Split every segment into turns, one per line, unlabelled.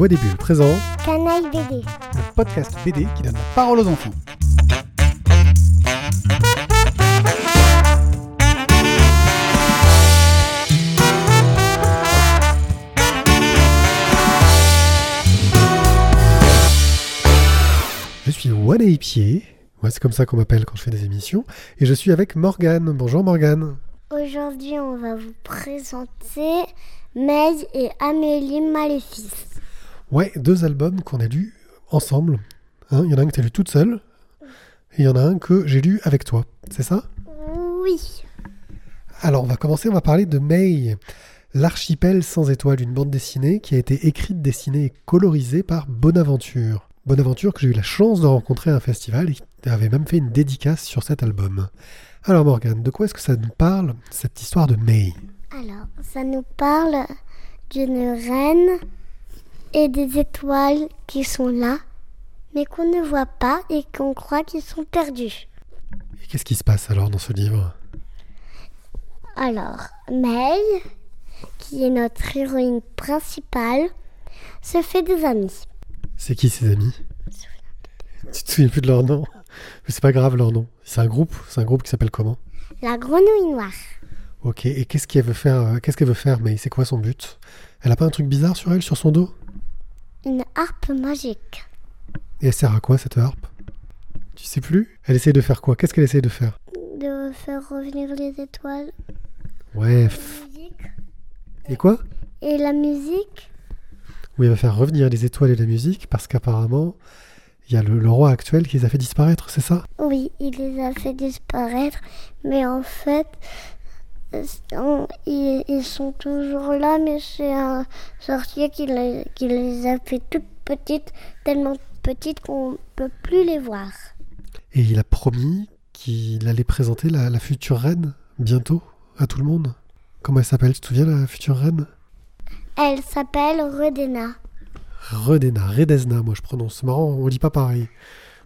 Voix des Bulles présente
Canaille BD.
le podcast BD qui donne la parole aux enfants.
Je suis One Pied. Moi, c'est comme ça qu'on m'appelle quand je fais des émissions. Et je suis avec Morgane. Bonjour Morgane.
Aujourd'hui, on va vous présenter May et Amélie Maléfice.
Ouais, deux albums qu'on a lus ensemble. Hein, Il y en a un que tu as lu toute seule. Et il y en a un que j'ai lu avec toi. C'est ça?
Oui.
Alors, on va commencer. On va parler de May. L'archipel sans étoiles, une bande dessinée qui a été écrite, dessinée et colorisée par Bonaventure. Bonaventure que j'ai eu la chance de rencontrer à un festival et qui avait même fait une dédicace sur cet album. Alors Morgane, de quoi est-ce que ça nous parle, cette histoire de May?
Alors, ça nous parle d'une reine et des étoiles qui sont là, mais qu'on ne voit pas et qu'on croit qu'ils sont perdus.
Et qu'est-ce qui se passe alors dans ce livre?
Alors, May, qui est notre héroïne principale, se fait des amis.
C'est qui ses amis? Tu te souviens plus de leur nom? Mais c'est pas grave leur nom. C'est un groupe C'est un groupe qui s'appelle comment?
La grenouille noire.
Ok, et qu'est-ce qu'elle veut faire euh, Qu'est-ce qu'elle veut faire Mais c'est quoi son but? Elle a pas un truc bizarre sur elle, sur son dos?
Une harpe magique.
Et elle sert à quoi cette harpe? Tu sais plus? Elle essaie de faire quoi? Qu'est-ce qu'elle essaie de faire?
De faire revenir les étoiles.
Ouais. Et quoi?
Et la musique.
Oui, elle va faire revenir les étoiles et la musique parce qu'apparemment, il y a le, le roi actuel qui les a fait disparaître, c'est ça?
Oui, il les a fait disparaître, mais en fait, ils, ils sont toujours là, mais c'est un sorcier qui, les- qui les a fait toutes petites, tellement petites qu'on ne peut plus les voir.
Et il a promis qu'il allait présenter la, la future reine bientôt à tout le monde. Comment elle s'appelle Tu te souviens la future reine?
Elle s'appelle Redena.
Redena, Redesna, moi je prononce. C'est marrant, on dit pas pareil.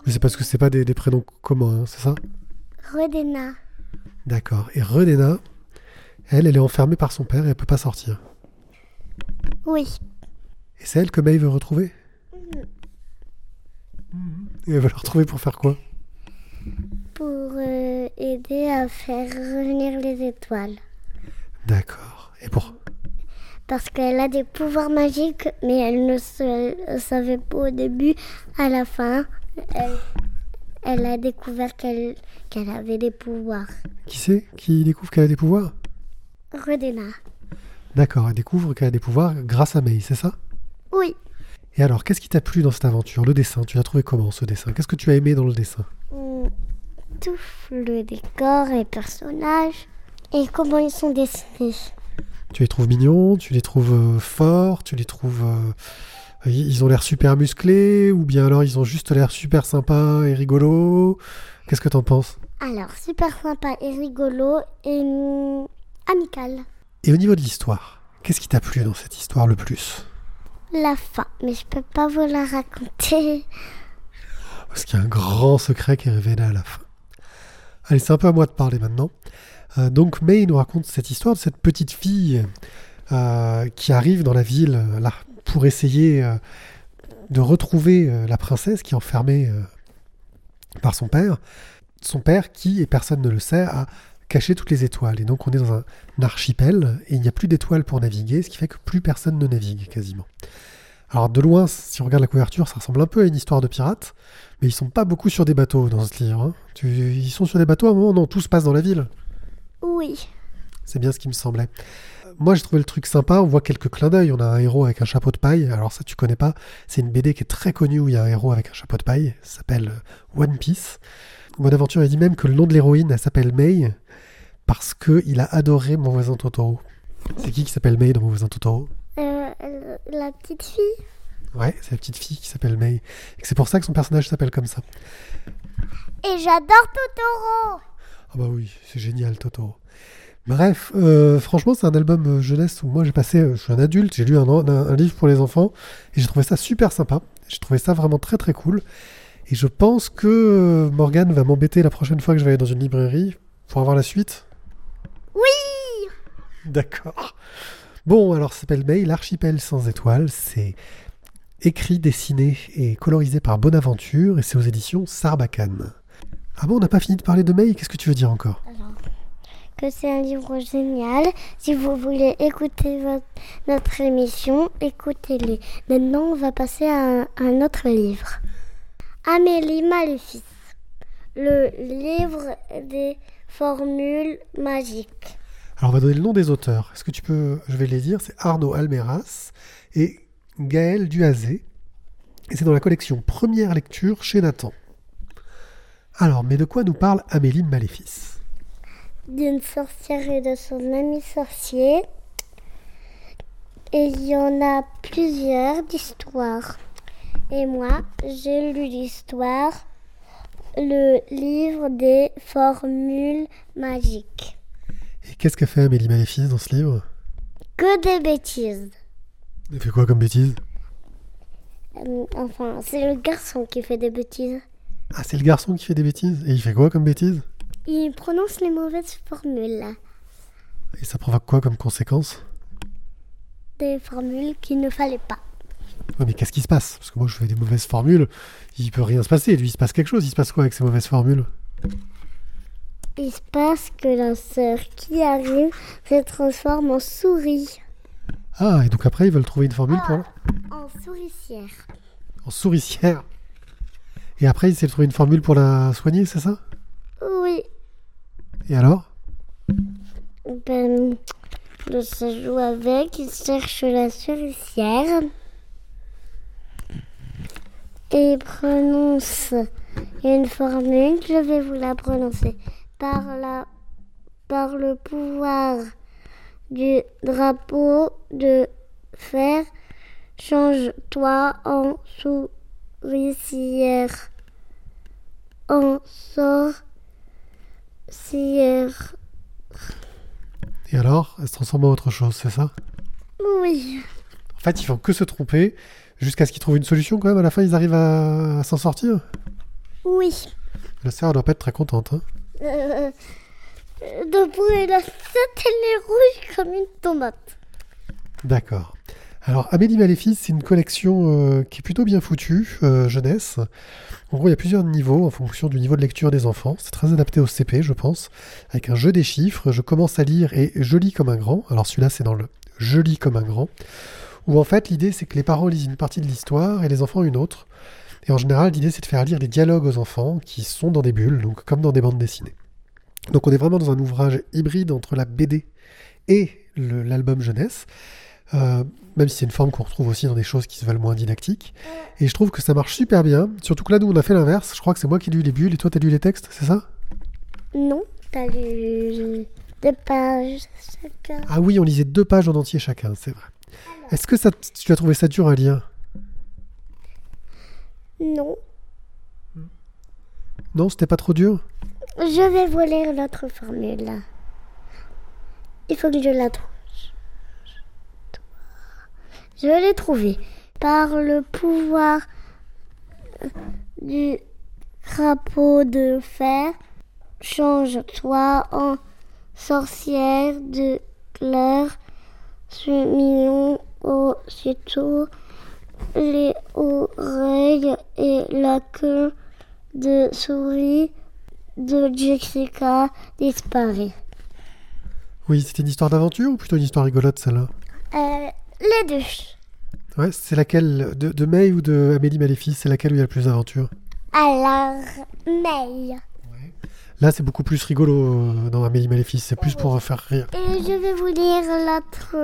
Mais c'est parce que c'est pas des, des prénoms communs, hein, c'est ça?
Redena.
D'accord. Et Redena, elle, elle est enfermée par son père et elle peut pas sortir.
Oui,
Et c'est elle que May veut retrouver? Et elle veut la retrouver pour faire quoi?
Pour euh, aider à faire revenir les étoiles.
D'accord. Et pour?
Parce qu'elle a des pouvoirs magiques, mais elle ne se le savait pas au début. À la fin, elle, elle a découvert qu'elle qu'elle avait des pouvoirs.
Qui c'est? Qui découvre qu'elle a des pouvoirs?
Redena.
D'accord, elle découvre qu'elle a des pouvoirs grâce à May, c'est ça?
Oui.
Et alors, qu'est-ce qui t'a plu dans cette aventure? Le dessin, tu l'as trouvé comment ce dessin? Qu'est-ce que tu as aimé dans le dessin?
On tout le décor, les personnages et comment ils sont dessinés.
Tu les trouves mignons? Tu les trouves euh, forts? Tu les trouves... euh, ils ont l'air super musclés? Ou bien alors ils ont juste l'air super sympas et rigolos Qu'est-ce que t'en penses?
Alors, super sympa et rigolo et hum, amical.
Et au niveau de l'histoire, qu'est-ce qui t'a plu dans cette histoire le plus?
La fin, mais je peux pas vous la raconter.
Parce qu'il y a un grand secret qui est révélé à la fin. Allez, c'est un peu à moi de parler maintenant. Euh, donc May nous raconte cette histoire de cette petite fille euh, qui arrive dans la ville euh, là pour essayer euh, de retrouver la princesse qui est enfermée par son père. Son père qui, et personne ne le sait, a caché toutes les étoiles. Et donc on est dans un, archipel et il n'y a plus d'étoiles pour naviguer, ce qui fait que plus personne ne navigue quasiment. Alors de loin, si on regarde la couverture, ça ressemble un peu à une histoire de pirates, mais ils sont pas beaucoup sur des bateaux dans ce livre. hein. Tu- ils sont sur des bateaux à un moment, non, tout se passe dans la ville.
Oui.
C'est bien ce qui me semblait. Moi, j'ai trouvé le truc sympa. On voit quelques clins d'œil. On a un héros avec un chapeau de paille. Alors ça, tu connais pas. C'est une BD qui est très connue où il y a un héros avec un chapeau de paille. Ça s'appelle euh, One Piece. Bonaventure a dit même que le nom de l'héroïne, elle s'appelle May parce que il a adoré Mon voisin Totoro. C'est qui qui s'appelle May dans Mon voisin Totoro?
Euh, la petite fille
Ouais, c'est la petite fille qui s'appelle May. Et c'est pour ça que son personnage s'appelle comme ça.
Et j'adore Totoro
Ah bah oui, c'est génial Totoro. Bref, euh, franchement, c'est un album euh, jeunesse où moi j'ai passé, euh, je suis un adulte, j'ai lu un, un- un livre pour les enfants et j'ai trouvé ça super sympa. J'ai trouvé ça vraiment très très cool. Et je pense que Morgane va m'embêter la prochaine fois que je vais aller dans une librairie pour avoir la suite.
Oui
D'accord. Bon, alors ça s'appelle May, l'archipel sans étoiles. C'est écrit, dessiné et colorisé par Bonaventure et c'est aux éditions Sarbacane. Ah bon, on n'a pas fini de parler de May, qu'est-ce que tu veux dire encore?
Alors, que c'est un livre génial. Si vous voulez écouter votre- notre émission, écoutez-les. Maintenant, on va passer à un, un autre livre. Amélie Maléfice. Le livre des formules magiques.
Alors on va donner le nom des auteurs. Est-ce que tu peux, je vais les dire, c'est Arnaud Almeras et Gaël Duazé. Et c'est dans la collection Première lecture chez Nathan. Alors, mais de quoi nous parle Amélie Maléfice?
D'une sorcière et de son ami sorcier. Et il y en a plusieurs d'histoires. Et moi, j'ai lu l'histoire, le livre des formules magiques.
Et qu'est-ce qu'a fait Amélie Maléfice dans ce livre?
Que des bêtises.
Elle fait quoi comme bêtise?
Euh, Enfin, c'est le garçon qui fait des bêtises.
Ah, c'est le garçon qui fait des bêtises? Et il fait quoi comme bêtise?
Il prononce les mauvaises formules.
Et ça provoque quoi comme conséquence?
Des formules qu'il ne fallait pas.
Ouais, mais qu'est-ce qui se passe? Parce que moi, je fais des mauvaises formules. Il peut rien se passer. Lui, il se passe quelque chose. Il se passe quoi avec ces mauvaises formules?
Il se passe que la sœur qui arrive se transforme en souris.
Ah, et donc après, ils veulent trouver une formule pour la-
En souricière.
en souricière. Et après, ils essaient de trouver une formule pour la soigner, c'est ça?
Oui.
Et alors?
Ben, de se joue avec, il cherche la souricière. Et prononce une formule, je vais vous la prononcer. Par, la, par le pouvoir du drapeau de fer, change-toi en souricière. En sorcière.
Et alors Elle se transforme en autre chose, c'est ça?
Oui.
En fait, ils font que se tromper jusqu'à ce qu'ils trouvent une solution quand même. À la fin, ils arrivent à, à s'en sortir.
Oui.
La sœur doit pas être très contente. Hein.
Euh, debout et la tête, elle est rouge comme une tomate.
D'accord. Alors, Amélie Maléfice, c'est une collection euh, qui est plutôt bien foutue, euh, jeunesse. En gros, il y a plusieurs niveaux en fonction du niveau de lecture des enfants. C'est très adapté au CP, je pense, avec un jeu des chiffres. Je commence à lire et je lis comme un grand. Alors, celui-là, c'est dans le je lis comme un grand. Où en fait, l'idée, c'est que les parents lisent une partie de l'histoire et les enfants une autre. Et en général, l'idée, c'est de faire lire des dialogues aux enfants qui sont dans des bulles, donc comme dans des bandes dessinées. Donc, on est vraiment dans un ouvrage hybride entre la BD et l'album jeunesse. Euh, même si c'est une forme qu'on retrouve aussi dans des choses qui se veulent moins didactiques. Et je trouve que ça marche super bien. Surtout que là, nous, on a fait l'inverse. Je crois que c'est moi qui ai lu les bulles et toi, t'as lu les textes, c'est ça?
Non, t'as lu deux pages chacun.
Ah oui, on lisait deux pages en entier chacun, c'est vrai. Est-ce que ça, tu as trouvé ça dur à lire
Non.
Non, c'était pas trop dur?
Je vais vous lire l'autre formule. là. Il faut que je la trouve. Je l'ai trouvée. Par le pouvoir du crapaud de fer, change-toi en sorcière de clair, mignon aussitôt les oreilles et la queue de souris de Jessica disparaît.
Oui, c'était une histoire d'aventure ou plutôt une histoire rigolote, celle-là
Euh, les deux.
Ouais, c'est laquelle de, de May ou de Amélie Maléfice C'est laquelle où il y a le plus d'aventure?
Alors, May.
Là, c'est beaucoup plus rigolo euh, dans Amélie Maléfice. C'est plus pour faire rire.
Et je vais vous lire l'autre.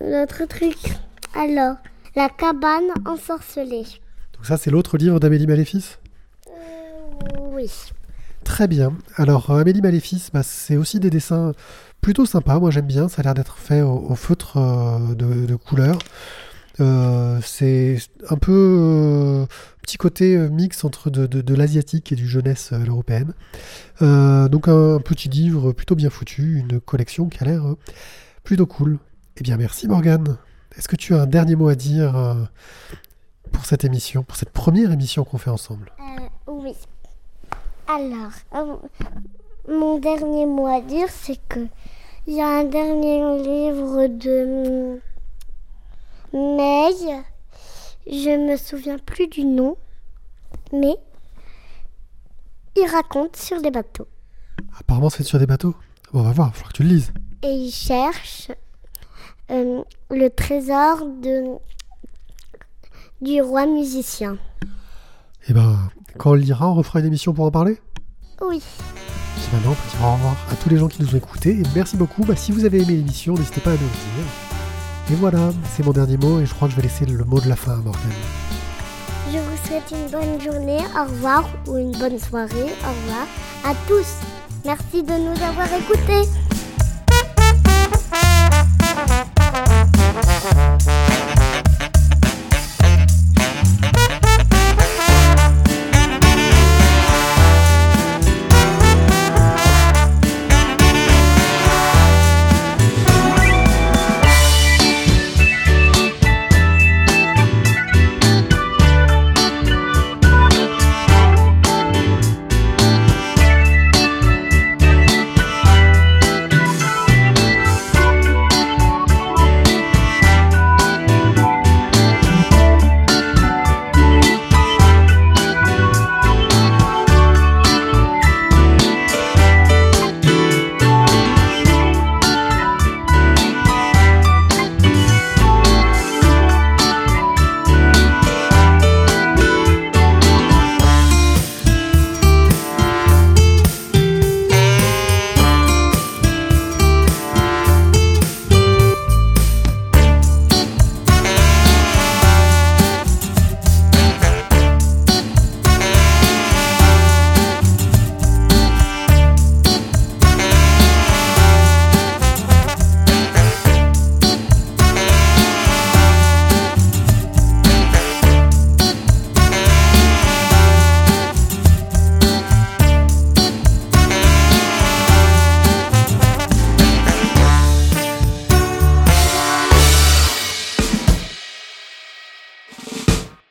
l'autre truc. Alors, la cabane ensorcelée.
Donc ça, c'est l'autre livre d'Amélie Maléfice?
Euh, oui.
Très bien. Alors, euh, Amélie Maléfice, bah, c'est aussi des dessins plutôt sympas. Moi, j'aime bien. Ça a l'air d'être fait au, au feutre euh, de, de couleur. Euh, c'est un peu euh, petit côté euh, mix entre de, de- l'asiatique et du jeunesse. Euh, donc un petit livre plutôt bien foutu, une collection qui a l'air plutôt cool. Eh bien, merci Morgane. Est-ce que tu as un dernier mot à dire pour cette émission, pour cette première émission qu'on fait ensemble?
Oui. Alors, mon dernier mot à dire, c'est que il y a un dernier livre de May Je me souviens plus du nom, mais il raconte sur des bateaux.
Apparemment, c'est sur des bateaux. Bon, on va voir, il faudra que tu le lises.
Et il cherche euh, le trésor de, du roi musicien.
Et ben, quand on le lira, on refera une émission pour en parler?
Oui.
Puis maintenant, on peut dire au revoir à tous les gens qui nous ont écoutés. Et merci beaucoup. Bah, si vous avez aimé l'émission, n'hésitez pas à nous le dire. Et voilà, c'est mon dernier mot et je crois que je vais laisser le mot de la fin à Morgane.
Je vous souhaite une bonne journée, au revoir, ou une bonne soirée, au revoir à tous. Merci de nous avoir écoutés.